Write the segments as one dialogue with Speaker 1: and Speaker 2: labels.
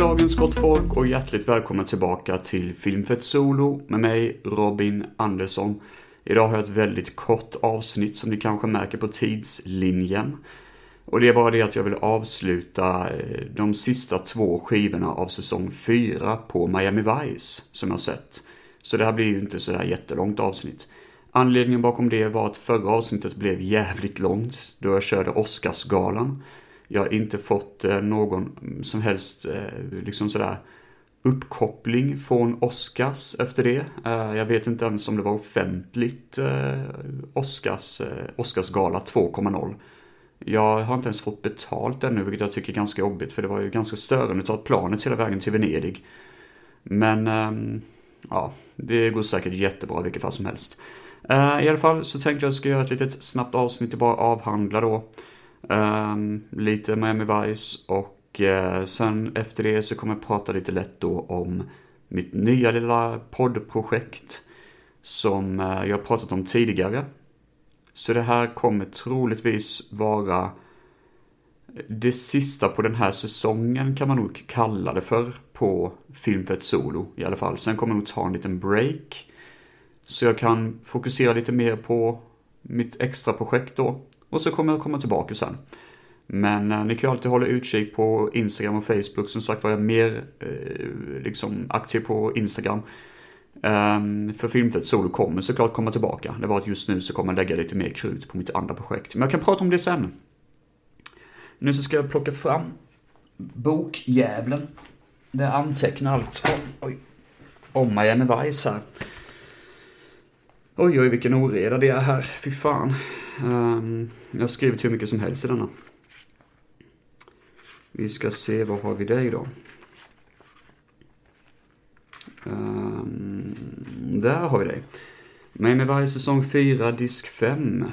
Speaker 1: goddagens gott folk och hjärtligt välkomna tillbaka till Filmfett Solo med mig Robin Andersson. Idag har jag ett väldigt kort avsnitt som ni kanske märker på tidslinjen. Och det är bara det att jag vill avsluta eh, de sista två skivorna av säsong 4 på Miami Vice som jag sett. Så det här blir ju inte sådär jättelångt avsnitt. Anledningen bakom det var att förra avsnittet blev jävligt långt då jag körde Oscarsgalan. Jag har inte fått eh, någon mm, som helst eh, liksom sådär uppkoppling från Oscars efter det. Eh, jag vet inte ens om det var offentligt Oscars, Oscarsgala 2.0. Jag har inte ens fått betalt ännu, vilket jag tycker är ganska jobbigt, för det var ju ganska störande att ta planet hela vägen till Venedig. Men, ehm, ja, det går säkert jättebra i vilket fall som helst. I alla fall så tänkte jag ska göra ett litet snabbt avsnitt och bara avhandla då Um, lite Miami Vice och uh, sen efter det så kommer jag prata lite lätt då om mitt nya lilla poddprojekt som uh, jag har pratat om tidigare. Så det här kommer troligtvis vara det sista på den här säsongen kan man nog kalla det för på Filmfett Solo i alla fall. Sen kommer jag nog ta en liten break. Så jag kan fokusera lite mer på mitt extra projekt då. Och så kommer jag komma tillbaka sen. Men eh, ni kan ju alltid hålla utkik på Instagram och Facebook. Som sagt var jag mer eh, liksom aktiv på Instagram. Um, för Filmfett Solo kommer såklart komma tillbaka. Det var att just nu så kommer jag lägga lite mer krut på mitt andra projekt. Men jag kan prata om det sen. Nu så ska jag plocka fram bokjävlen. Där jag antecknar allt om, oj, om Miami Vice här. Oj, oj, vilken oreda det är här. Fy fan. Um, jag har skrivit hur mycket som helst i denna. Vi ska se, vad har vi dig då? Um, där har vi dig. Miami Vice säsong 4, disk 5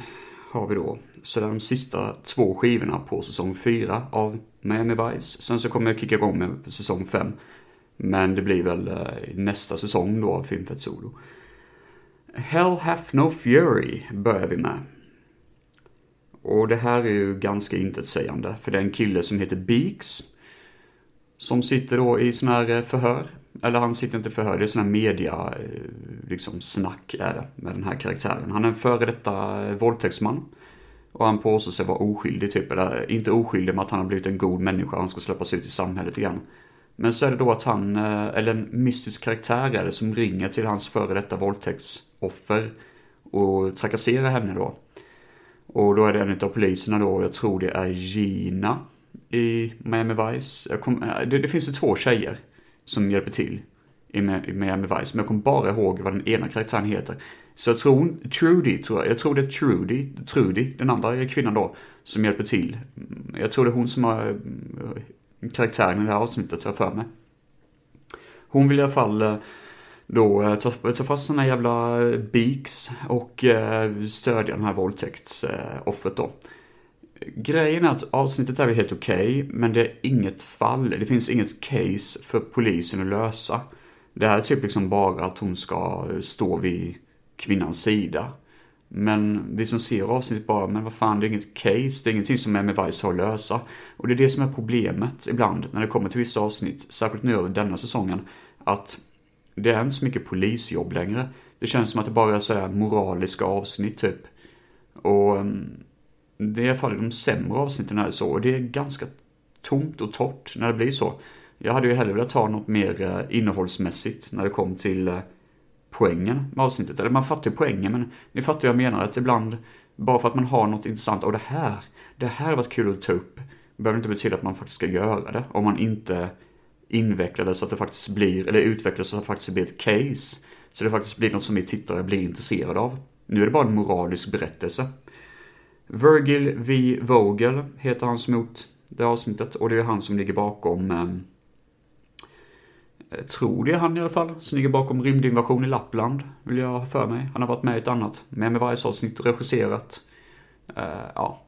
Speaker 1: har vi då. Så det är de sista två skivorna på säsong 4 av Miami Vice. Sen så kommer jag kicka igång med säsong 5. Men det blir väl eh, nästa säsong då av Filmfett Solo. Hell Hath No Fury börjar vi med. Och det här är ju ganska intetsägande, för det är en kille som heter Beaks. Som sitter då i sån här eh, förhör. Eller han sitter inte i förhör, det är sån här media, eh, liksom snack är det med den här karaktären. Han är en före detta eh, våldtäktsman. Och han påstår sig vara oskyldig typ, eller inte oskyldig med att han har blivit en god människa och han ska släppas ut i samhället igen. Men så är det då att han, eller en mystisk karaktär är det som ringer till hans före detta våldtäktsoffer och trakasserar henne då. Och då är det en av poliserna då, jag tror det är Gina i Miami Vice. Kom, eh, det, det, finns ju två tjejer som hjälper till i Miami Vice, men jag kommer bara ihåg vad den ena karaktären heter. Så jag tror, Trudy tror jag, jag tror det är Trudy, Trudy, den andra kvinnan då, som hjälper till. Mm, jag tror det är hon som har mm, karaktären i det här avsnittet, har jag för mig. Hon vill i alla fall eh, då eh, ta, ta fast sådana jävla eh, beaks och eh, stödja den här våldtäktsoffret då. Grejen är att avsnittet är helt okej, okay, men det är inget fall, det finns inget case för polisen att lösa. Det här är typ liksom bara att hon ska stå vid kvinnans sida. Men vi som ser avsnittet bara, men vad fan, det är inget case, det är ingenting som Emmy Weiss har att lösa. Och det är det som är problemet ibland när det kommer till vissa avsnitt, särskilt nu över denna säsongen, att det är inte så mycket polisjobb längre. Det känns som att det bara är sådär moraliska avsnitt typ. Och ehm, det är i alla fall de sämre avsnitten när det är så. Och det är ganska tomt och torrt när det blir så. Jag hade ju hellre velat ta något mer eh, innehållsmässigt när det kom till eh, poängen med avsnittet. Eller man fattar ju poängen, men ni fattar hur jag menar. Att ibland, bara för att man har något intressant, och det här, det här har varit kul att ta upp, behöver inte betyda att man faktiskt ska göra det. Om man inte invecklade så att det faktiskt blir, eller utvecklades så att det faktiskt blir ett case. Så det faktiskt blir något som vi tittare blir intresserade av. Nu är det bara en moralisk berättelse. Virgil V. Vogel heter han som gjort det avsnittet och det är han som ligger bakom ehm, eh, tror det är han i alla fall, som ligger bakom rymdinvasion i Lappland, vill jag ha för mig. Han har varit med i ett annat, med med varje avsnitt och regisserat. Uh, ja.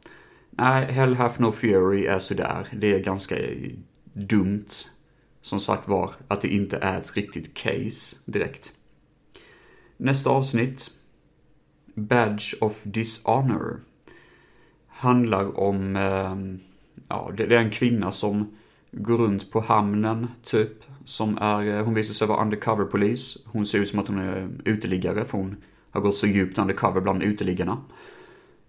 Speaker 1: Nej, Hell Hath No Fury är sådär. Det är ganska dumt som sagt var att det inte är ett riktigt case direkt. Nästa avsnitt, Badge of Dishonor, handlar om, eh, ja, det är en kvinna som går runt på hamnen, typ. Som är, eh, hon visar sig vara undercover-polis. Hon ser ut som att hon är uteliggare, för hon har gått så djupt undercover bland uteliggarna.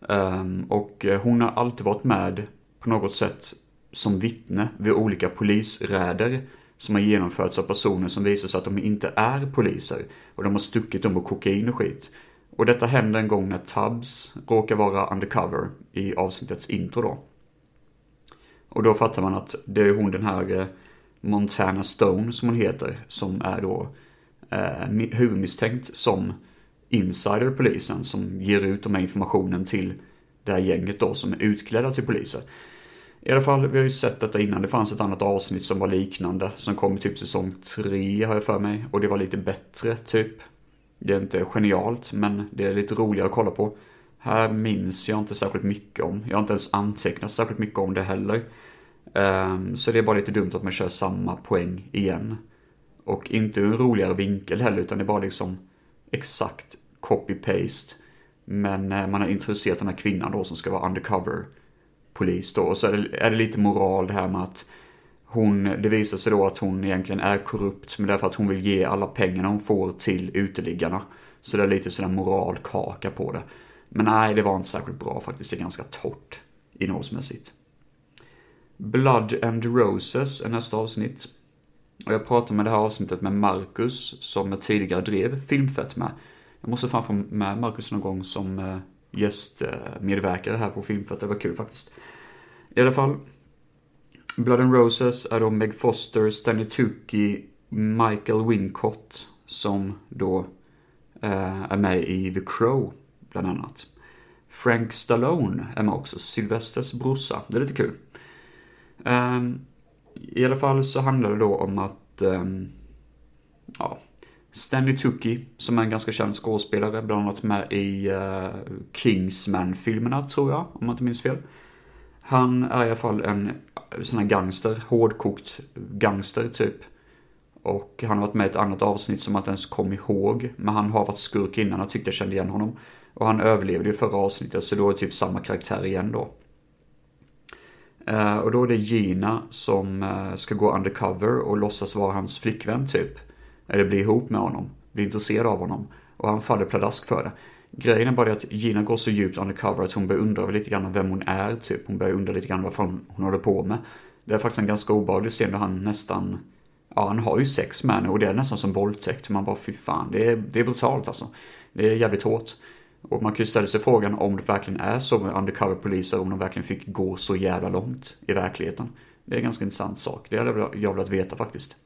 Speaker 1: Um, ehm, och eh, hon har alltid varit med på något sätt som vittne vid olika polisräder som har genomförts av personer som visar sig att de inte är poliser och de har stuckit dem på kokain och skit. Och detta händer en gång när Tubbs råkar vara undercover i avsnittets intro då. Och då fattar man att det är hon den här eh, Montana Stone som hon heter, som är då eh, huvudmisstänkt som insiderpolisen som ger ut de här informationen till det här gänget då som är utklädda till poliser. I alla fall, vi har ju sett detta innan. Det fanns ett annat avsnitt som var liknande. Som kom i typ säsong 3 har jag för mig. Och det var lite bättre typ. Det är inte genialt, men det är lite roligare att kolla på. Här minns jag inte särskilt mycket om. Jag har inte ens antecknat särskilt mycket om det heller. Um, så det är bara lite dumt att man kör samma poäng igen. Och inte ur en roligare vinkel heller, utan det är bara liksom exakt copy-paste. Men eh, man har introducerat den här kvinnan då som ska vara undercover polis då. Och så är det, är det lite moral det här med att hon, det visar sig då att hon egentligen är korrupt, men det är för att hon vill ge alla pengarna hon får till uteliggarna. Så det är lite sådär moralkaka på det. Men nej, det var inte särskilt bra faktiskt. Det är ganska torrt innehållsmässigt. Blood and Roses är nästa avsnitt. Och jag pratade med det här avsnittet med Marcus, som jag tidigare drev Filmfett med. Jag måste fan få med Marcus någon gång som eh, gästmedverkare eh, här på film för att Det var kul faktiskt. I alla fall. Blood and Roses är då Meg Foster, Stanley Tucci, Michael Wincott som då eh, är med i The Crow, bland annat. Frank Stallone är med också, Sylvesters brorsa. Det är lite kul. Ehm, I alla fall så handlar det då om att, ehm, ja, Stanley Tucci, som är en ganska känd skådespelare, bland annat med i uh, Kingsman-filmerna, tror jag, om jag inte minns fel. Han är i alla fall en eh, sån här gangster, hårdkokt gangster typ. Och han har varit med i ett annat avsnitt som jag inte ens kom ihåg. Men han har varit skurk innan och tyckte jag kände igen honom. Och han överlevde ju förra avsnittet så då är det typ samma karaktär igen då. Uh, och då är det Gina som uh, ska gå undercover och låtsas vara hans flickvän typ. Eller bli ihop med honom, bli intresserad av honom. Och han faller pladask för det. Grejen är bara det att Gina går så djupt undercover att hon börjar undra lite grann vem hon är, typ. Hon börjar undra lite grann vad fan hon håller på med. Det är faktiskt en ganska obehaglig scen där han nästan, ja han har ju sex med henne och det är nästan som våldtäkt. Man bara fy fan, det är, det är brutalt alltså. Det är jävligt hårt. Och man kan ju ställa sig frågan om det verkligen är så med undercover-poliser, om de verkligen fick gå så jävla långt i verkligheten. Det är en ganska intressant sak. Det hade jag velat veta faktiskt.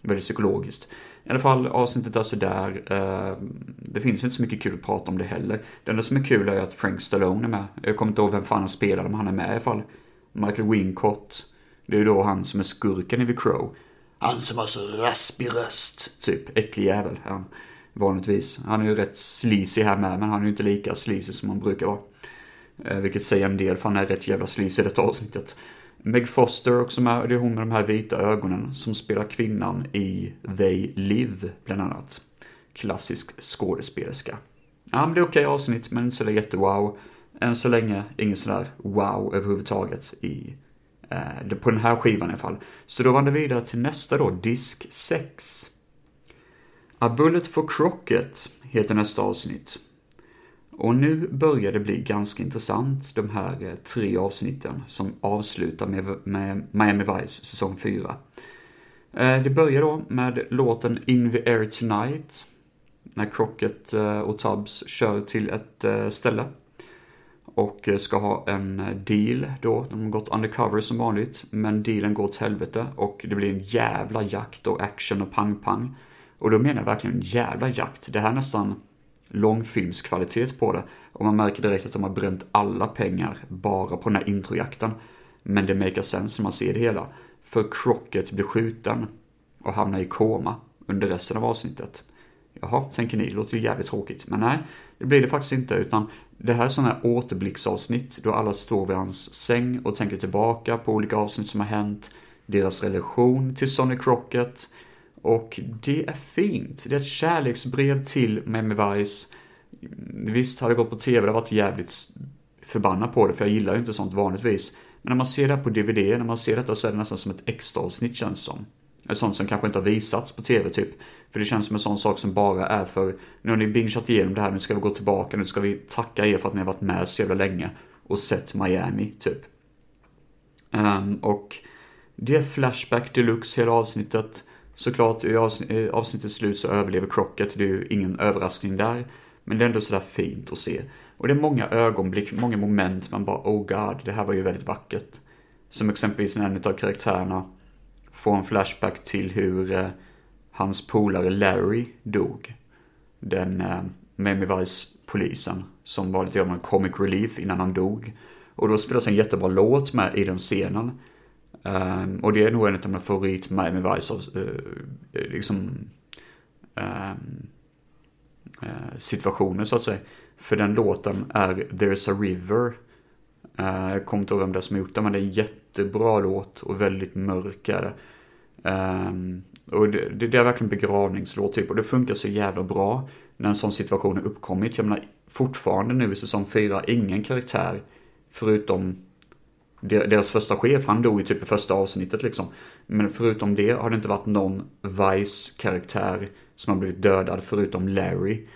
Speaker 1: Väldigt psykologiskt. I alla fall, avsnittet är sådär. Eh, det finns inte så mycket kul att prata om det heller. Det enda som är kul är att Frank Stallone är med. Jag kommer inte ihåg vem fan han spelar, men han är med i alla fall. Michael Wincott. Det är ju då han som är skurken i The Crow. Han som har så raspig röst. Typ, äcklig jävel. Han, vanligtvis. Han är ju rätt sleazy här med, men han är ju inte lika sleazy som han brukar vara. Eh, vilket säger en del, för han är rätt jävla sleazy i detta avsnittet. Meg Foster också med, det är hon med de här vita ögonen som spelar kvinnan i They Live, bland annat. Klassisk skådespelerska. Ja, men det är okej okay avsnitt, men inte sådär jättewow. Än så länge, ingen sådär wow överhuvudtaget i, eh, på den här skivan i alla fall. Så då vandrar vi vidare till nästa då, disk 6. A Bullet for Crockett heter nästa avsnitt. Och nu börjar det bli ganska intressant, de här eh, tre avsnitten som avslutar med, med Miami Vice säsong 4. Eh, det börjar då med låten In the Air Tonight, när Crockett eh, och Tubbs kör till ett ställe och ska ha en deal då. De har gått undercover som vanligt, men dealen går åt helvete och det blir en jävla jakt och action och pang-pang. Och då menar jag verkligen en jävla jakt. Det här är nästan långfilmskvalitet på det. Och man märker direkt att de har bränt alla pengar bara på den här introjakten. Men det makar sense när man ser det hela. För Crockett blir skjuten och hamnar i koma under resten av avsnittet. Jaha, tänker ni, det låter ju jävligt tråkigt. Men nej, det blir det faktiskt inte, utan det här är sådana här återblicksavsnitt då alla står vid hans säng och tänker tillbaka på olika avsnitt som har hänt, deras relation till Sonny Crockett, och det är fint. Det är ett kärleksbrev till Miami Vice. Visst, hade det gått på TV, det varit jävligt förbannad på det, för jag gillar ju inte sånt vanligtvis. Men när man ser det här på DVD, när man ser detta så är det nästan som ett extra avsnitt känns som. Ett sånt som kanske inte har visats på TV typ. För det känns som en sån sak som bara är för, nu har ni bingeat igenom det här, nu ska vi gå tillbaka, nu ska vi tacka er för att ni har varit med så jävla länge och sett Miami, typ. Um, och det är Flashback Deluxe hela avsnittet. Såklart i avsnittets slut så överlever Crocket, det är ju ingen överraskning där. Men det är ändå sådär fint att se. Och det är många ögonblick, många moment man bara oh god, det här var ju väldigt vackert. Som exempelvis när en av karaktärerna får en flashback till hur eh, hans polare Larry dog. Den eh, Miami Vice-polisen som var lite av en comic relief innan han dog. Och då spelas en jättebra låt med i den scenen. Um, och det är nog en av mina favorit Miami Vice uh, liksom ehm, eh, um, uh, situationer så att säga. För den låten är There's a River. Uh, jag kommer inte ihåg vem det är som gjort den, men det är en jättebra låt och väldigt mörk är det. Um, och det, det, det, är verkligen begravningslåt typ och det funkar så jävla bra när en sån situation har uppkommit. Jag menar fortfarande nu i säsong 4, ingen karaktär förutom deras första chef, han dog ju typ i första avsnittet liksom. Men förutom det har det inte varit någon Vice-karaktär som har blivit dödad förutom Larry.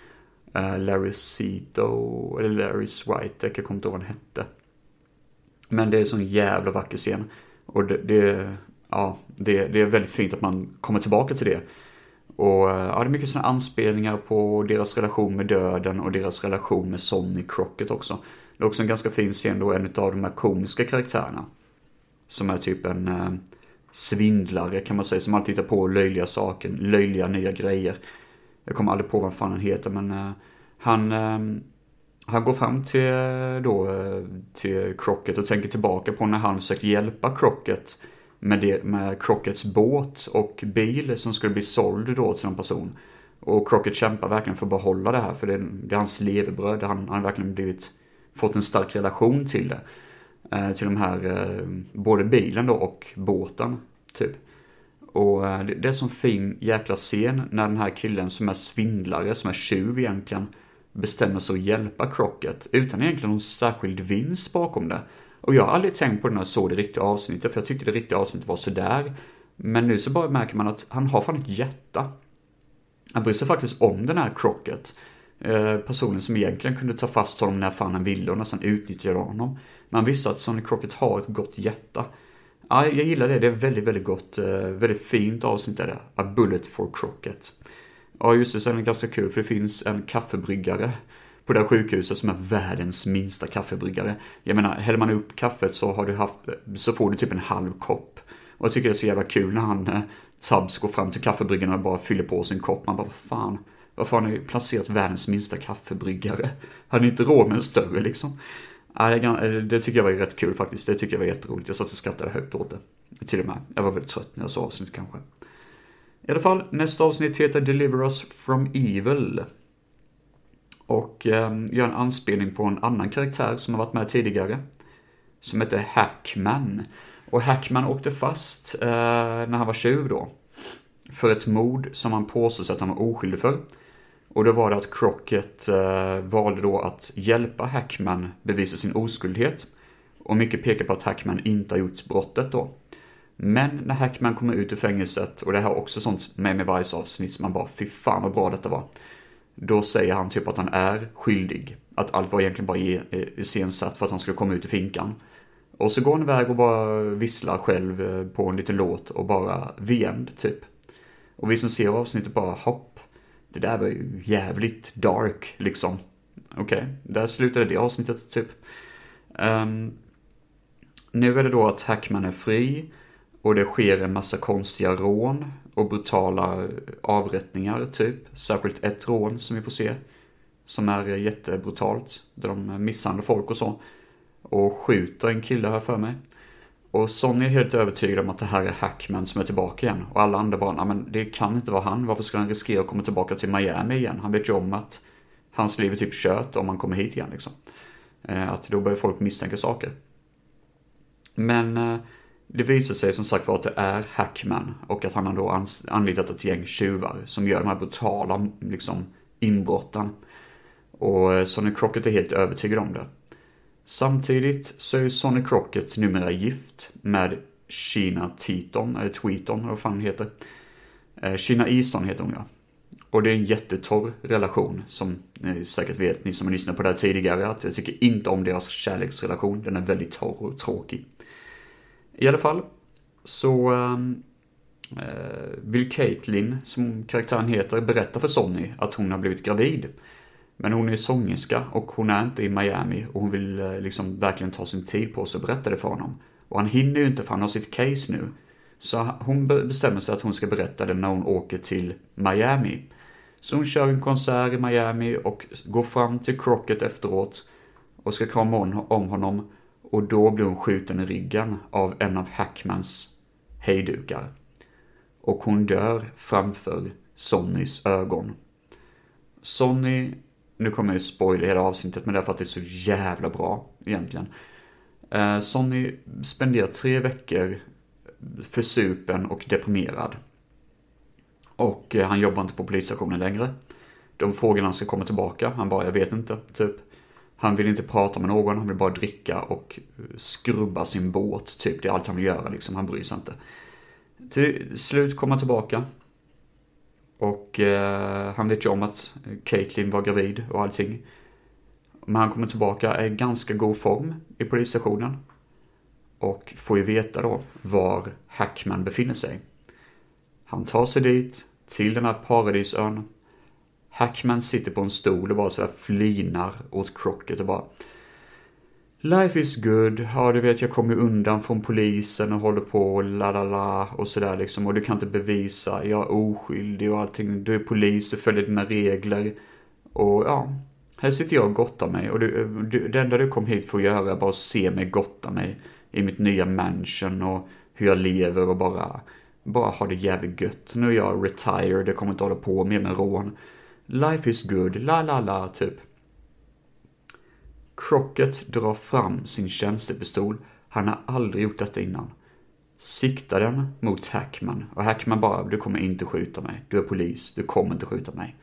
Speaker 1: Uh, Larry Sito, eller Larry Switek, jag kommer inte ihåg vad han hette. Men det är en sån jävla vacker scen. Och det, det ja, det, det, är väldigt fint att man kommer tillbaka till det. Och eh, ja, det är mycket sådana anspelningar på deras relation med döden och deras relation med Sonny Crockett också. Det är också en ganska fin scen då en av de här komiska karaktärerna. Som är typ en eh, svindlare kan man säga, som alltid hittar på löjliga saker, löjliga nya grejer. Jag kommer aldrig på vad fan han heter men eh, han, eh, han går fram till, eh, då, eh, till Crockett och tänker tillbaka på när han försökte hjälpa Crockett med, det, med Crockets båt och bil som skulle bli såld då till någon person. Och Crockett kämpar verkligen för att behålla det här för det är, det är hans levebröd. Han, han har verkligen blivit, fått en stark relation till det. Eh, till de här, eh, både bilen då och båten, typ. Och eh, det, är är som fin jäkla scen när den här killen som är svindlare, som är tjuv egentligen, bestämmer sig att hjälpa Crockett utan egentligen någon särskild vinst bakom det. Och jag har aldrig tänkt på det när jag såg det riktiga avsnittet, för jag tyckte det riktiga avsnittet var sådär. Men nu så bara märker man att han har fan ett hjärta. Han bryr sig faktiskt om den här Crocket. Eh, personen som egentligen kunde ta fast honom när fan han ville och nästan utnyttjade honom. Men han visste att Sonny Crockett har ett gott hjärta. Ja, jag gillar det. Det är väldigt, väldigt gott. Eh, väldigt fint avsnitt är det. A Bullet for Crockett. Ja, just det, sen är det ganska kul för det finns en kaffebryggare på det här sjukhuset som är världens minsta kaffebryggare. Jag menar, häller man upp kaffet så har du haft, så får du typ en halv kopp. Och jag tycker det är så jävla kul när han, eh, Tubbs, går fram till kaffebryggaren och bara fyller på sin kopp. Man bara, vad fan, varför har ni placerat världens minsta kaffebryggare? Hade ni inte råd med en större liksom? Eh, det tycker jag var rätt kul faktiskt. Det tycker jag var jätteroligt. Jag satt och skrattade högt åt det. Till och med. Jag var väldigt trött när jag såg avsnittet kanske. I alla fall, nästa avsnitt heter Deliver Us From Evil. Och eh, gör en anspelning på en annan karaktär som har varit med tidigare. Som heter Hackman. Och Hackman åkte fast eh, när han var tjuv då. För ett mord som han påstås att han var oskyldig för. Och då var det att Crockett eh, valde då att hjälpa Hackman bevisa sin oskuldhet. Och mycket pekar på att Hackman inte har gjort brottet då. Men när Hackman kommer ut ur fängelset, och det här är också sånt med med Vice avsnitt som man bara, fy fan vad bra detta var. Då säger han typ att han är skyldig. Att allt var egentligen bara iscensatt för att han skulle komma ut i finkan. Och så går han iväg och bara visslar själv eh, på en liten låt och bara vänd typ. Och vi som ser avsnittet bara hopp. Det där var ju jävligt dark liksom. Okej, okay, där slutade det avsnittet typ. Um, nu är det då att Hackman är fri och det sker en massa konstiga rån och brutala avrättningar, typ. Särskilt ett rån som vi får se. Som är jättebrutalt. Där de misshandlar folk och så. Och skjuter en kille här för mig. Och Sonny är helt övertygad om att det här är Hackman som är tillbaka igen. Och alla andra bara, men det kan inte vara han. Varför ska han riskera att komma tillbaka till Miami igen? Han vet ju om att hans liv är typ kört om han kommer hit igen liksom. Eh, att då börjar folk misstänka saker. Men eh, det visar sig som sagt var att det är Hackman och att han har då anlitat ett gäng tjuvar som gör de här brutala liksom, inbrotten. Och eh, Sonny Crockett är helt övertygad om det. Samtidigt så är ju Sonny Crockett numera gift med Sheena Teaton, eller Tweeton, eller vad fan heter. Eh, Sheena Easton heter hon ja. Och det är en jättetorr relation, som ni säkert vet, ni som har lyssnat på det här tidigare, att jag tycker inte om deras kärleksrelation. Den är väldigt torr och tråkig. I alla fall, så ehm, eh, äh, vill Caitlyn, som karaktären heter, berätta för Sonny att hon har blivit gravid. Men hon är sångerska och hon är inte i Miami och hon vill eh, liksom verkligen ta sin tid på sig och berätta det för honom. Och han hinner ju inte för han har sitt case nu. Så hon bestämmer sig att hon ska berätta det när hon åker till Miami. Så hon kör en konsert i Miami och går fram till Crockett efteråt och ska krama om honom och då blir hon skjuten i ryggen av en av Hackmans hejdukar. Och hon dör framför Sonnys ögon. Sonny, nu kommer jag ju spoila hela avsnittet men det är för att det är så jävla bra egentligen. Eh, Sonny spenderar tre veckor försupen och deprimerad. Och eh, han jobbar inte på polisstationen längre. De frågar han ska komma tillbaka. Han bara, jag vet inte, typ. Han vill inte prata med någon, han vill bara dricka och skrubba sin båt, typ. Det är allt han vill göra, liksom. Han bryr sig inte. Till slut kommer han tillbaka. Och eh, han vet ju om att Caitlyn var gravid och allting. Men han kommer tillbaka, i ganska god form i polisstationen. Och får ju veta då var Hackman befinner sig. Han tar sig dit, till den här paradisön. Hackman sitter på en stol och bara sådär flinar åt Crockett och bara Life is good, ja du vet jag kommer undan från polisen och håller på och la la la och sådär liksom. Och du kan inte bevisa, jag är oskyldig och allting, du är polis, du följer dina regler. Och ja, här sitter jag och gottar mig. Och du, du, det enda du kom hit för att göra är bara att se mig gotta mig i mitt nya mansion och hur jag lever och bara, bara ha det jävligt gött. Nu är jag retired, jag kommer inte hålla på mer med rån. Life is good, la la la, typ. Crockett drar fram sin tjänstepistol. Han har aldrig gjort detta innan. Siktar den mot Hackman och Hackman bara, du kommer inte skjuta mig. Du är polis, du kommer inte skjuta mig.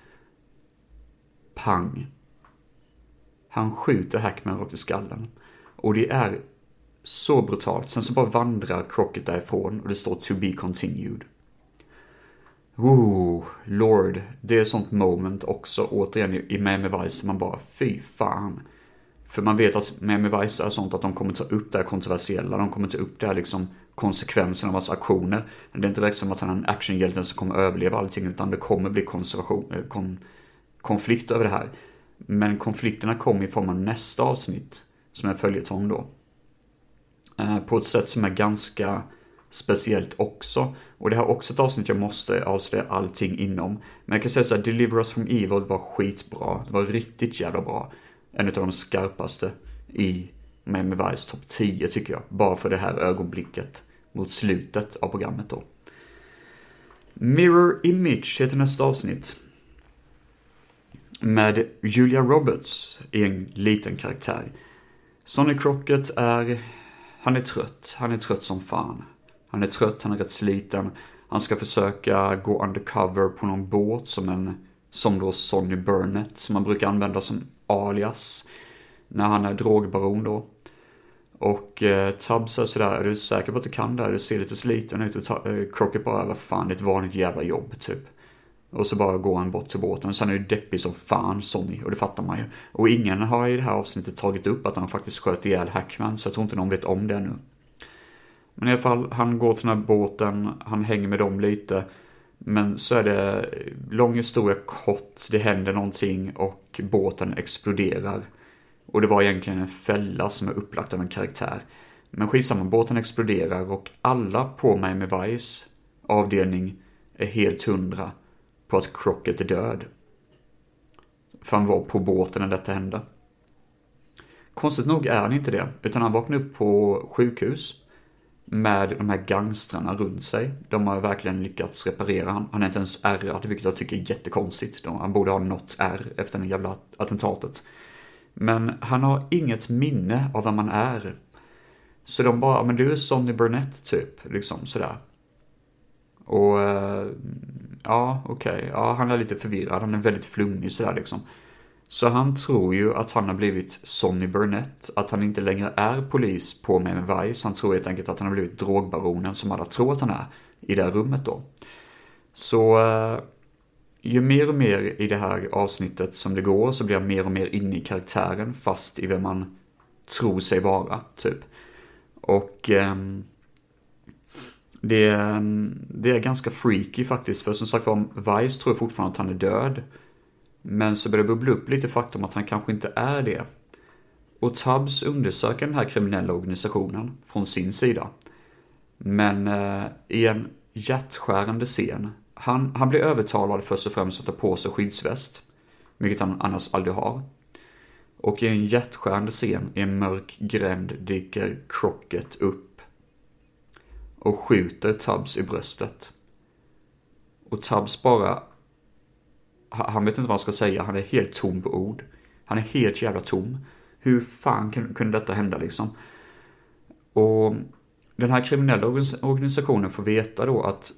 Speaker 1: Pang. Han skjuter Hackman rakt i skallen. Och det är så brutalt. Sen så bara vandrar Crockett därifrån och det står to be continued. Ooh, Lord. Det är sånt moment också återigen i Miami Vice man bara fy fan. För man vet att Miami Vice är sånt att de kommer ta upp det här kontroversiella, de kommer ta upp det här liksom konsekvenserna av hans aktioner. Det är inte direkt som att han är en actionhjälte som kommer överleva allting, utan det kommer bli konservation, eh, kon, konflikt över det här. Men konflikterna kommer i form av nästa avsnitt, som är följetong då. Eh, på ett sätt som är ganska speciellt också. Och det här är också ett avsnitt jag måste avslöja allting inom. Men jag kan säga så här, Deliver Us From Evil var skitbra. Det var riktigt jävla bra. En av de skarpaste i Miami Vice topp 10 tycker jag. Bara för det här ögonblicket mot slutet av programmet då. Mirror Image heter nästa avsnitt. Med Julia Roberts i en liten karaktär. Sonny Crockett är han är trött. Han är trött som fan. Han är trött, han är rätt sliten. Han ska försöka gå undercover på någon båt som en, som då Sonny Burnett, som man brukar använda som alias. När han är drogbaron då. Och eh, Tubbs är sådär, är du säker på att du kan det här? Du ser lite sliten ut. Och eh, Crockett bara, äh, vad fan, det är ett vanligt jävla jobb, typ. Och så bara går han bort till båten. Sen är ju deppig som fan, Sonny, och det fattar man ju. Och ingen har i det här avsnittet tagit upp att han faktiskt sköt ihjäl Hackman, så jag tror inte någon vet om det nu. Men i alla fall, han går till den här båten, han hänger med dem lite. Men så är det, lång historia kort, det händer någonting och båten exploderar. Och det var egentligen en fälla som är upplagt av en karaktär. Men skitsamma, båten exploderar och alla på Miami Vice avdelning är helt hundra på att Crockett är död. För han var på båten när detta hände. Konstigt nog är han inte det, utan han vaknar upp på sjukhus med de här gangstrarna runt sig. De har verkligen lyckats reparera han. Han är inte ens ärrad, vilket jag tycker är jättekonstigt. Han borde ha något ärr efter det jävla attentatet. Men han har inget minne av vem man är. Så de bara, men du är Sonny Burnett typ, liksom sådär. Och eh, ja, okej, okay. ja, han är lite förvirrad, han är väldigt flummig sådär liksom. Så han tror ju att han har blivit Sonny Burnett, att han inte längre är polis på Miami Vice. Han tror helt enkelt att han har blivit drogbaronen som alla tror att han är i det här rummet då. Så eh, ju mer och mer i det här avsnittet som det går så blir jag mer och mer inne i karaktären fast i vem man tror sig vara, typ. Och eh, det, det är ganska freaky faktiskt, för som sagt var, Vice tror fortfarande att han är död. Men så börjar det bubbla upp lite faktum att han kanske inte är det. Och Tubbs undersöker den här kriminella organisationen från sin sida. Men eh, i en hjärtskärande scen, han, han blir övertalad först och främst att ta på sig skyddsväst, vilket han annars aldrig har. Och i en hjärtskärande scen i en mörk gränd dyker Crocket upp och skjuter Tubbs i bröstet. Och Tubbs bara han vet inte vad han ska säga, han är helt tom på ord. Han är helt jävla tom. Hur fan kunde detta hända liksom? Och den här kriminella organisationen får veta då att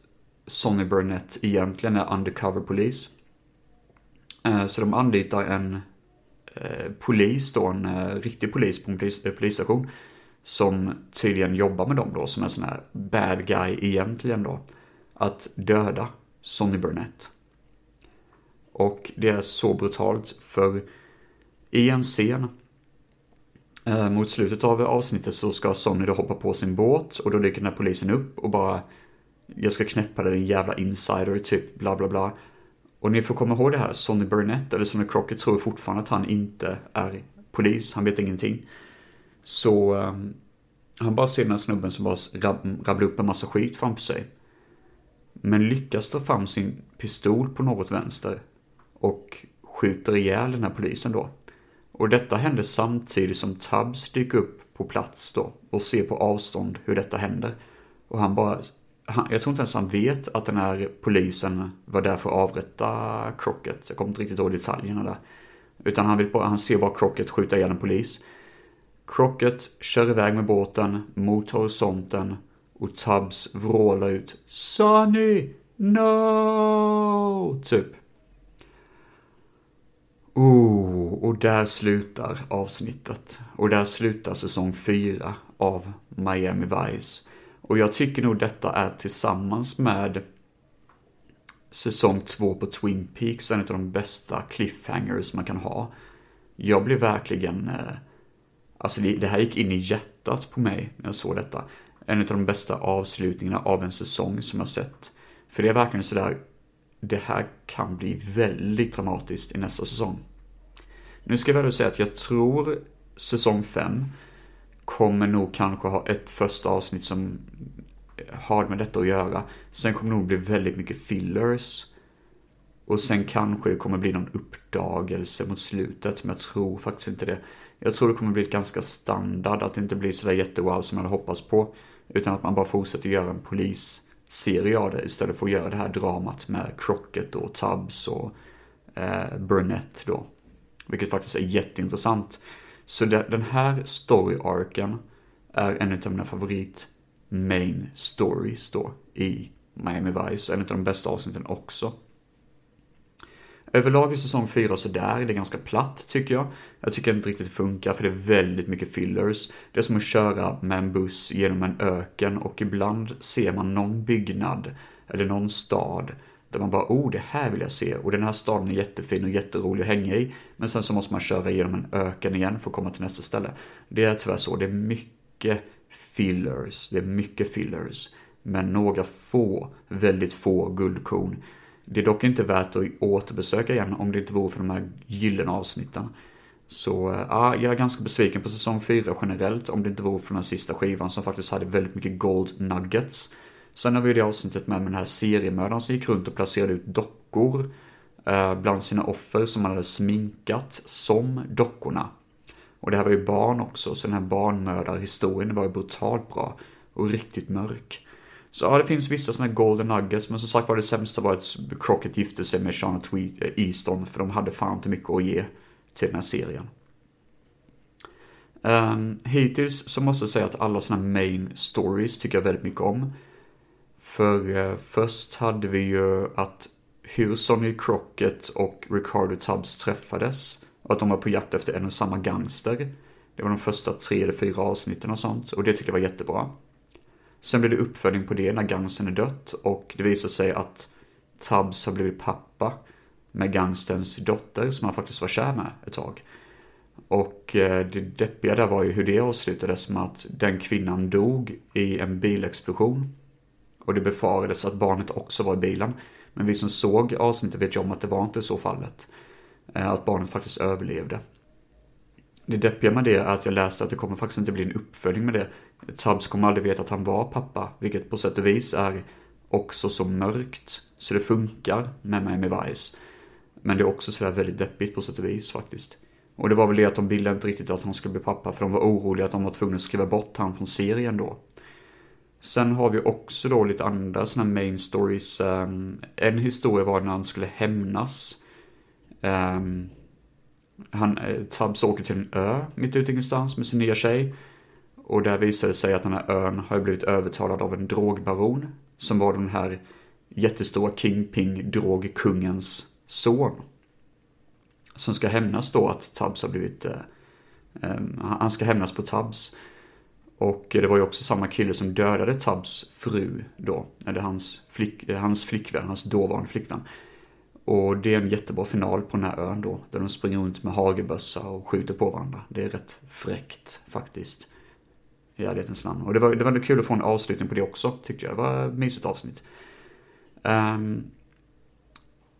Speaker 1: Sonny Burnett egentligen är undercover polis. Eh, så de anlitar en eh, polis då, en eh, riktig polis på en polisstation. Som tydligen jobbar med dem då, som en sån här bad guy egentligen då. Att döda Sonny Burnett. Och det är så brutalt för i en scen eh, mot slutet av avsnittet så ska Sonny då hoppa på sin båt och då dyker den här polisen upp och bara jag ska knäppa dig din jävla insider, typ bla bla bla. Och ni får komma ihåg det här, Sonny Burnett eller Sonny Crockett tror fortfarande att han inte är polis, han vet ingenting. Så um, han bara ser den här snubben som bara rab rabblar upp en massa skit framför sig. Men lyckas ta fram sin pistol på något vänster och skjuter ihjäl den här polisen då. Och detta händer samtidigt som Tubbs dyker upp på plats då och ser på avstånd hur detta händer. Och han bara, han, jag tror inte ens han vet att den här polisen var där för att avrätta Crockett. Jag kommer inte riktigt ihåg detaljerna där. Utan han, vill bara, han ser bara Crockett skjuta ihjäl en polis. Crockett kör iväg med båten mot horisonten och Tubbs vrålar ut Sonny! No! Typ. Oh, och där slutar avsnittet. Och där slutar säsong 4 av Miami Vice. Och jag tycker nog detta är tillsammans med säsong 2 på Twin Peaks en av de bästa cliffhangers man kan ha. Jag blev verkligen... Eh, alltså det, det här gick in i hjärtat på mig när jag såg detta. En av de bästa avslutningarna av en säsong som jag sett. För det är verkligen sådär det här kan bli väldigt dramatiskt i nästa säsong. Nu ska jag väl säga att jag tror säsong 5 kommer nog kanske ha ett första avsnitt som har med detta att göra. Sen kommer det nog bli väldigt mycket fillers. Och sen kanske det kommer bli någon uppdagelse mot slutet, men jag tror faktiskt inte det. Jag tror det kommer bli ett ganska standard, att det inte blir sådär jättewow som jag hade hoppats på. Utan att man bara fortsätter göra en polis serie av det istället för att göra det här dramat med Crockett och Tubbs och eh, Burnett då. Vilket faktiskt är jätteintressant. Så det, den här story-arken är en av mina favorit main stories då i Miami Vice, en av de bästa avsnitten också. Överlag i säsong 4 sådär, det är ganska platt tycker jag. Jag tycker det inte riktigt funkar för det är väldigt mycket fillers. Det är som att köra med en buss genom en öken och ibland ser man någon byggnad eller någon stad där man bara, oh det här vill jag se och den här staden är jättefin och jätterolig att hänga i. Men sen så måste man köra genom en öken igen för att komma till nästa ställe. Det är tyvärr så, det är mycket fillers, det är mycket fillers. Men några få, väldigt få guldkorn. Det är dock inte värt att återbesöka igen om det inte vore för de här gyllene avsnitten. Så eh, ja, jag är ganska besviken på säsong 4 generellt om det inte vore för den här sista skivan som faktiskt hade väldigt mycket gold nuggets. Sen har vi det avsnittet med, med den här seriemördaren som gick runt och placerade ut dockor eh, bland sina offer som han hade sminkat som dockorna. Och det här var ju barn också, så den här barnmördarhistorien var ju brutalt bra och riktigt mörk. Så ja, det finns vissa sådana här golden nuggets, men som sagt var det sämsta var att Crockett gifte sig med Sean eh, Easton, för de hade fan inte mycket att ge till den här serien. Um, hittills så måste jag säga att alla sådana main stories tycker jag väldigt mycket om. För uh, först hade vi ju att hur Sonny Crockett och Ricardo Tubbs träffades Och att de var på jakt efter en och samma gangster. Det var de första tre eller fyra avsnitten och sånt. Och det tyckte jag var jättebra. Sen blir det uppföljning på det när gangstern är dött. Och det visar sig att Tubbs har blivit pappa med gangsterns dotter som han faktiskt var kär med ett tag. Och eh, det deppiga där var ju hur det avslutades med att den kvinnan dog i en bilexplosion. Och det befarades att barnet också var i bilen. Men vi som såg avsnittet vet ju om att det var inte så fallet. Eh, att barnet faktiskt överlevde. Det deppiga med det är att jag läste att det kommer faktiskt inte bli en uppföljning med det. Tubbs kommer aldrig veta att han var pappa, vilket på sätt och vis är också så mörkt. Så det funkar med Miami Vice. Men det är också sådär väldigt deppigt på sätt och vis faktiskt. Och det var väl det att de ville inte riktigt att han skulle bli pappa, för de var oroliga att de var tvungna att skriva bort han från serien då. Sen har vi också då lite andra sådana main stories. Ehm, en historia var när han skulle hämnas. Ehm, han, eh, Tubbs åker till en ö mitt ute ingenstans med sin nya tjej. Och där visade det sig att den här ön har blivit övertalad av en drogbaron. Som var den här jättestora Kingping-drogkungens son. Som ska hämnas då att Tubbs har blivit... Eh, eh han ska hämnas på Tubbs. Och det var ju också samma kille som dödade Tubbs fru då. Eller hans, flick, eh, hans flickvän, hans dåvarande flickvän. Och det är en jättebra final på den här ön då. Där de springer runt med hagelbössa och skjuter på varandra. Det är rätt fräckt faktiskt. I ärlighetens namn. Och det var, det var kul att få en avslutning på det också, tyckte jag. Det var ett mysigt avsnitt. Um,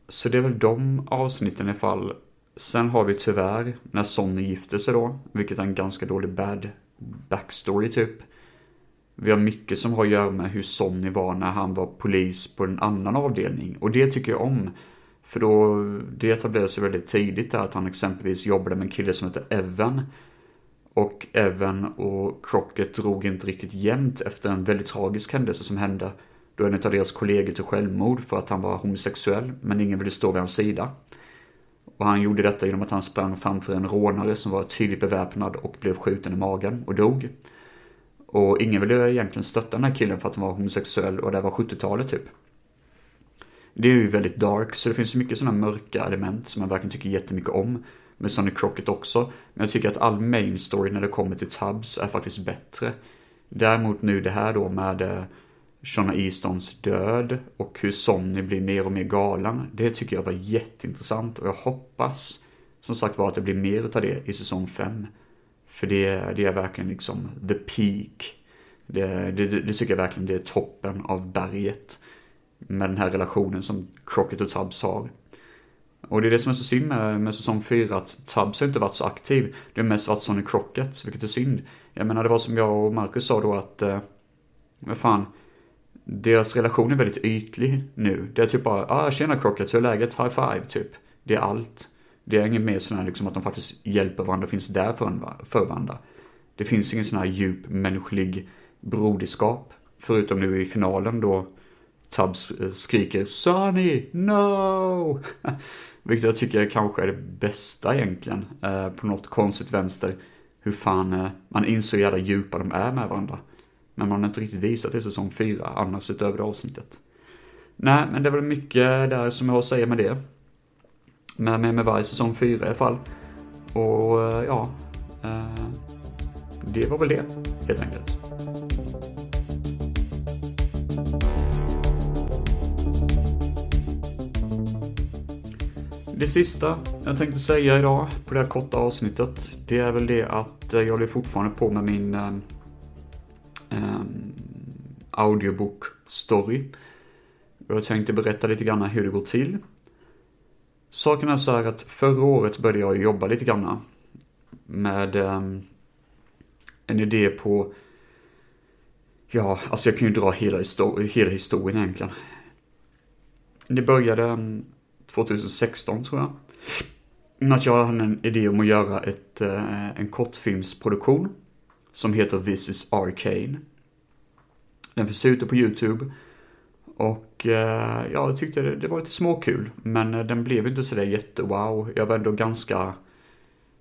Speaker 1: så det är väl de avsnitten i alla fall. Sen har vi tyvärr när Sonny gifter sig då, vilket är en ganska dålig bad backstory typ. Vi har mycket som har att göra med hur Sonny var när han var polis på en annan avdelning. Och det tycker jag om. För då, det etablerades ju väldigt tidigt där att han exempelvis jobbade med en kille som heter Evan. Och Evan och Crockett drog inte riktigt jämnt efter en väldigt tragisk händelse som hände. Då en av deras kollegor tog självmord för att han var homosexuell, men ingen ville stå vid hans sida. Och han gjorde detta genom att han sprang framför en rånare som var tydligt beväpnad och blev skjuten i magen och dog. Och ingen ville egentligen stötta den här killen för att han var homosexuell och det var 70-talet typ. Det är ju väldigt dark, så det finns mycket sådana mörka element som jag verkligen tycker jättemycket om. Med Sonny Crockett också. Men jag tycker att all main story när det kommer till Tubbs är faktiskt bättre. Däremot nu det här då med eh, Shona Eastons död och hur Sonny blir mer och mer galen. Det tycker jag var jätteintressant och jag hoppas som sagt var att det blir mer utav det i säsong 5. För det, det är verkligen liksom the peak. Det, det, det tycker jag verkligen det är toppen av berget. Med den här relationen som Crockett och Tubbs har. Och det är det som är så synd med, med säsong 4, att Tubbs har inte varit så aktiv. Det har mest varit Sonny Crockett, vilket är synd. Jag menar, det var som jag och Marcus sa då att, eh, vad fan, deras relation är väldigt ytlig nu. Det är typ bara, ah tjena Crockett, hur är läget? High five, typ. Det är allt. Det är inget mer sån här liksom att de faktiskt hjälper varandra och finns där för varandra. Det finns ingen sån här djup mänsklig broderskap. Förutom nu i finalen då Tubbs eh, skriker Sonny, no! Vilket jag tycker kanske är det bästa egentligen. Eh, på något konstigt vänster. Hur fan, eh, man inser hur jävla djupa de är med varandra. Men man har inte riktigt visat det i säsong 4, annars utöver det avsnittet. Nej, men det är väl mycket där som jag har att säga med det. Med mig med varje säsong 4 i alla fall. Och eh, ja, eh, det var väl det helt enkelt. Det sista jag tänkte säga idag på det här korta avsnittet, det är väl det att eh, jag håller fortfarande på med min eh, ehm, audiobook-story. Jag tänkte berätta lite grann hur det går till. Saken är så här att förra året började jag jobba lite grann med eh, en idé på Ja, alltså jag kan ju dra hela, histor hela historien egentligen. Det började ehm, 2016 tror jag. Att jag hade en idé om att göra ett, eh, en kortfilmsproduktion som heter This is Arcane. Den finns ute på YouTube. Och eh, ja, jag tyckte det, det var lite småkul. Men eh, den blev inte sådär jättewow. Jag var ändå ganska...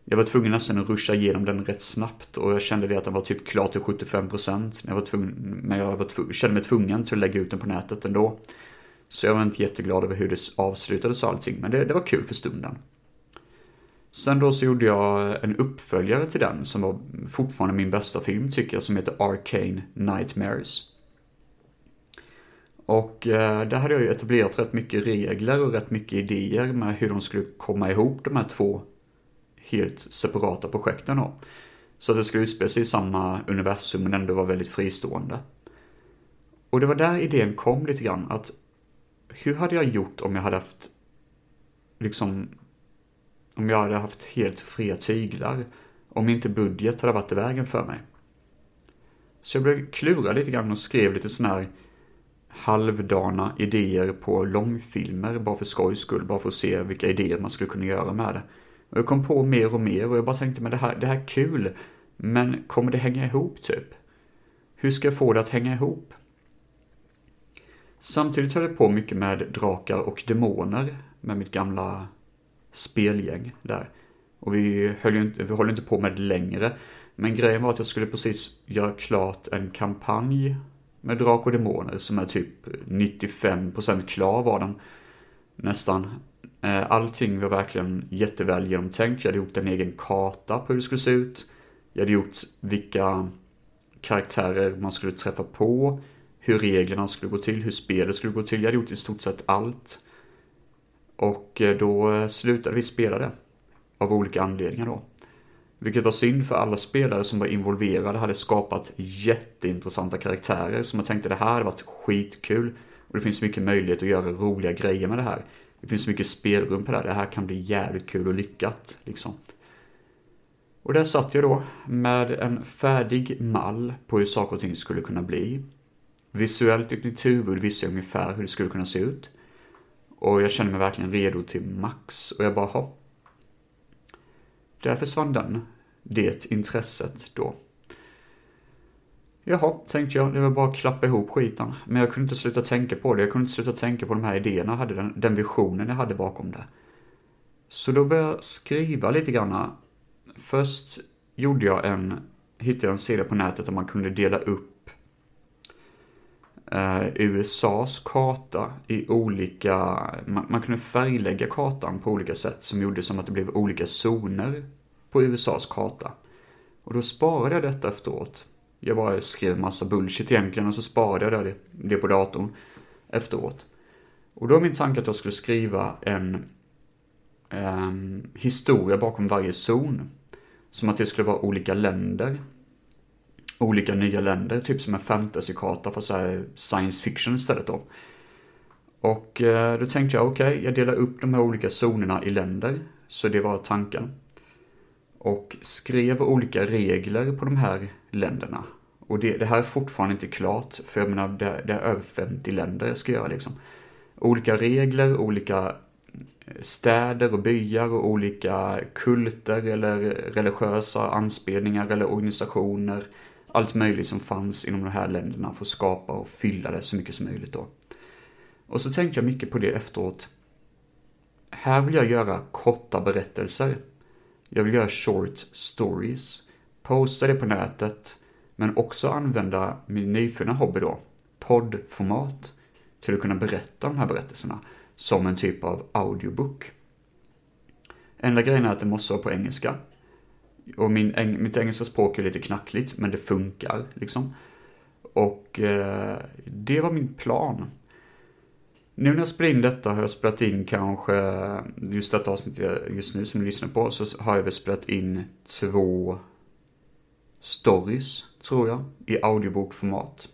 Speaker 1: Jag var tvungen nästan att ruscha igenom den rätt snabbt och jag kände det att den var typ klar till 75% jag var tvungen, men jag var tvungen, kände mig tvungen till att lägga ut den på nätet ändå. Så jag var inte jätteglad över hur det avslutades och allting, men det, det var kul för stunden. Sen då så gjorde jag en uppföljare till den som var fortfarande min bästa film tycker jag, som heter Arcane Nightmares. Och eh, där hade jag ju etablerat rätt mycket regler och rätt mycket idéer med hur de skulle komma ihop de här två helt separata projekten då. Så att det skulle utspela sig i samma universum men ändå vara väldigt fristående. Och det var där idén kom lite grann att hur hade jag gjort om jag hade haft liksom om jag hade haft helt fria tyglar om inte budget hade varit i vägen för mig. Så jag blev klura lite grann och skrev lite sådana här halvdana idéer på långfilmer bara för skojs skull, bara för att se vilka idéer man skulle kunna göra med det. Och jag kom på mer och mer och jag bara tänkte, men det här, det här är kul, men kommer det hänga ihop typ? Hur ska jag få det att hänga ihop? Samtidigt höll jag på mycket med drakar och demoner med mitt gamla spelgäng där. Och vi, höll inte, vi håller inte på med det längre. Men grejen var att jag skulle precis göra klart en kampanj med Drak och Demoner som är typ 95% klar var den. Nästan. Eh, allting var verkligen jätteväl genomtänkt. Jag hade gjort en egen karta på hur det skulle se ut. Jag hade gjort vilka karaktärer man skulle träffa på, hur reglerna skulle gå till, hur spelet skulle gå till. Jag hade gjort i stort sett allt. Och eh, då eh, slutade vi spela det. Av olika anledningar då. Vilket var synd för alla spelare som var involverade hade skapat jätteintressanta karaktärer som jag tänkte det här hade varit skitkul. Och det finns mycket möjlighet att göra roliga grejer med det här. Det finns mycket spelrum på det här. Det här kan bli jävligt kul och lyckat liksom. Och där satt jag då med en färdig mall på hur saker och ting skulle kunna bli. Visuellt i mitt huvud visste jag ungefär hur det skulle kunna se ut. Och jag kände mig verkligen redo till max. Och jag bara, hopp. Där försvann den. Det intresset då. Jaha, tänkte jag, det var bara att klappa ihop skiten. Men jag kunde inte sluta tänka på det. Jag kunde inte sluta tänka på de här idéerna jag hade, den, den visionen jag hade bakom det. Så då började jag skriva lite grann. Först gjorde jag en, hittade jag en sida på nätet där man kunde dela upp eh, USAs karta i olika, man, man, kunde färglägga kartan på olika sätt som gjorde som att det blev olika zoner på USAs karta. Och då sparade jag detta efteråt. Jag bara skrev massa bullshit egentligen och så sparade jag det, det på datorn efteråt. Och då var min tanke att jag skulle skriva en eh, historia bakom varje zon. Som att det skulle vara olika länder olika nya länder, typ som en fantasykarta för så science fiction istället då. Och eh, då tänkte jag, okej, okay, jag delar upp de här olika zonerna i länder. Så det var tanken. Och skrev olika regler på de här länderna. Och det, det här är fortfarande inte klart, för jag menar, det, det är över 50 länder jag ska göra liksom. Olika regler, olika eh, städer och byar och olika kulter eller religiösa anspelningar eller organisationer allt möjligt som fanns inom de här länderna för att skapa och fylla det så mycket som möjligt då. Och så tänkte jag mycket på det efteråt. Här vill jag göra korta berättelser. Jag vill göra short stories. Posta det på nätet. Men också använda min nyfunna hobby då, poddformat, till att kunna berätta de här berättelserna som en typ av audiobook. Enda grejen är att det måste vara på engelska. Och min, mitt engelska språk är lite knackligt, men det funkar liksom. Och eh, det var min plan. Nu när jag spelar in detta har jag spelat in kanske, just detta avsnitt just nu som ni lyssnar på, så har jag väl spelat in två stories, tror jag, i audiobokformat.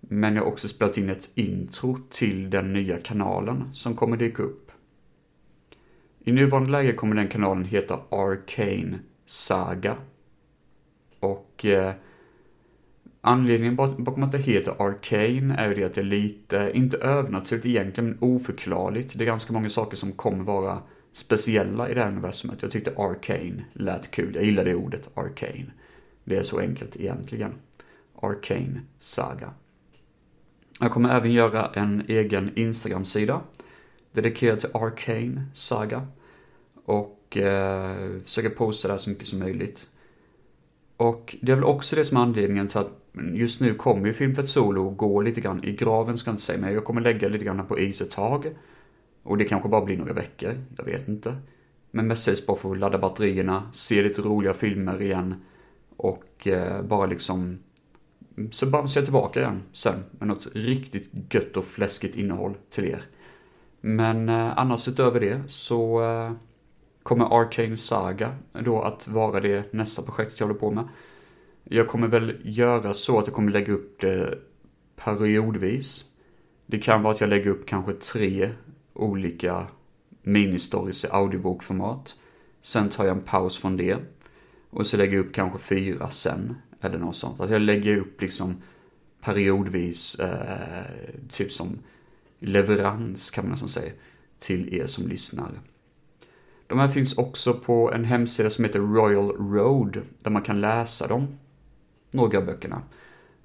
Speaker 1: Men jag har också spelat in ett intro till den nya kanalen som kommer dyka upp. I nuvarande läge kommer den kanalen heta Arcane Saga. Och eh, anledningen bakom att det heter Arcane är ju det att det är lite, inte övernaturligt egentligen, men oförklarligt. Det är ganska många saker som kommer vara speciella i det här universumet. Jag tyckte Arcane lät kul. Jag gillar det ordet, Arcane. Det är så enkelt egentligen. Arcane Saga. Jag kommer även göra en egen Instagram-sida dedikerad till Arcane Saga. Och eh, försöka posta där så mycket som möjligt. Och det är väl också det som är anledningen till att just nu kommer ju Film för ett Solo gå lite grann i graven ska jag inte säga, men jag kommer lägga lite grann på is ett tag. Och det kanske bara blir några veckor, jag vet inte. Men mestadels bara för att ladda batterierna, se lite roliga filmer igen och eh, bara liksom så bara se tillbaka igen sen med något riktigt gött och fläskigt innehåll till er. Men eh, annars utöver det så eh, kommer Arcane Saga då att vara det nästa projekt jag håller på med. Jag kommer väl göra så att jag kommer lägga upp det periodvis. Det kan vara att jag lägger upp kanske tre olika ministories i audiobokformat. Sen tar jag en paus från det. Och så lägger jag upp kanske fyra sen. Eller något sånt. Att jag lägger upp liksom periodvis, eh, typ som leverans kan man nästan säga, till er som lyssnar. De här finns också på en hemsida som heter Royal Road, där man kan läsa dem. Några av böckerna.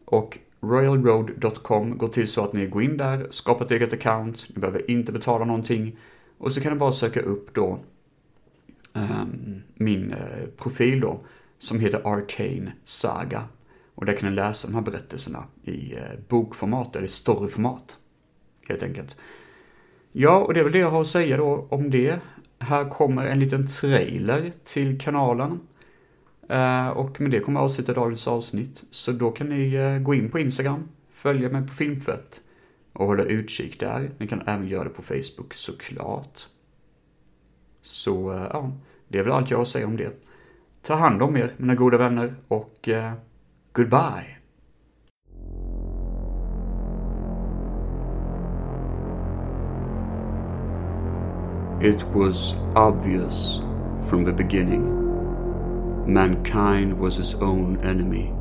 Speaker 1: Och royalroad.com går till så att ni går in där, skapar ett eget account, ni behöver inte betala någonting. Och så kan ni bara söka upp då um, min uh, profil då, som heter Arcane Saga. Och där kan ni läsa de här berättelserna i uh, bokformat, eller storyformat. Helt enkelt. Ja, och det är väl det jag har att säga då om det. Här kommer en liten trailer till kanalen. Eh, och med det kommer jag avsluta dagens avsnitt. Så då kan ni eh, gå in på Instagram, följa mig på Filmfett och hålla utkik där. Ni kan även göra det på Facebook såklart. Så eh, ja, det är väl allt jag har att säga om det. Ta hand om er, mina goda vänner, och goodbye! It was obvious from the beginning. Mankind was his own enemy,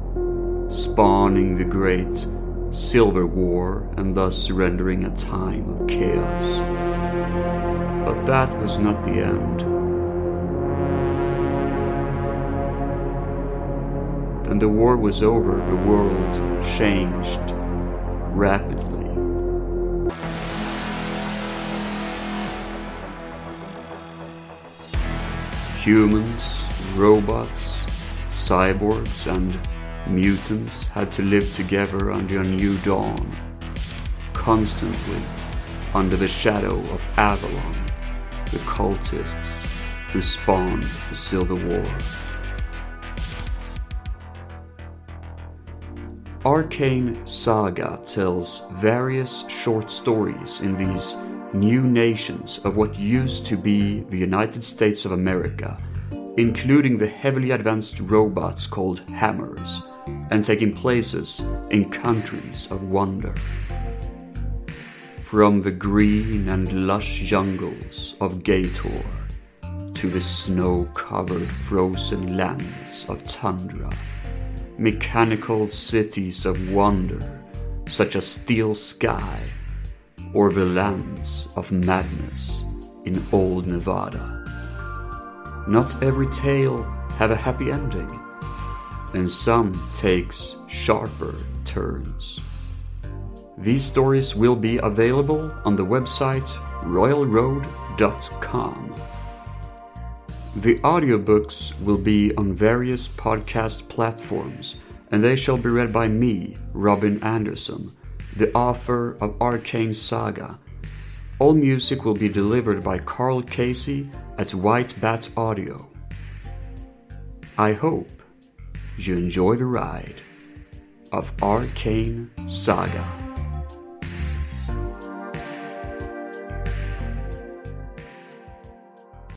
Speaker 1: spawning the great Silver War and thus rendering a time of chaos. But that was not the end. When the war was over, the world changed rapidly. Humans, robots, cyborgs, and mutants had to live together under a new dawn, constantly under the shadow of Avalon, the cultists who spawned the Silver War. Arcane Saga tells various short stories in these new nations of what used to be the United States of America, including the heavily advanced robots called hammers, and taking places in countries of wonder. From the green and lush jungles of Gator to the snow covered frozen lands of Tundra, mechanical cities of wonder such as Steel Sky or the lands of madness in old Nevada. Not every tale have a happy ending, and some takes sharper turns. These stories will be available on the website royalroad.com. The audiobooks will be on various podcast platforms, and they shall be read by me, Robin Anderson, the author of Arcane Saga. All music will be delivered by Carl Casey at White Bat Audio. I hope you enjoy the ride of Arcane Saga.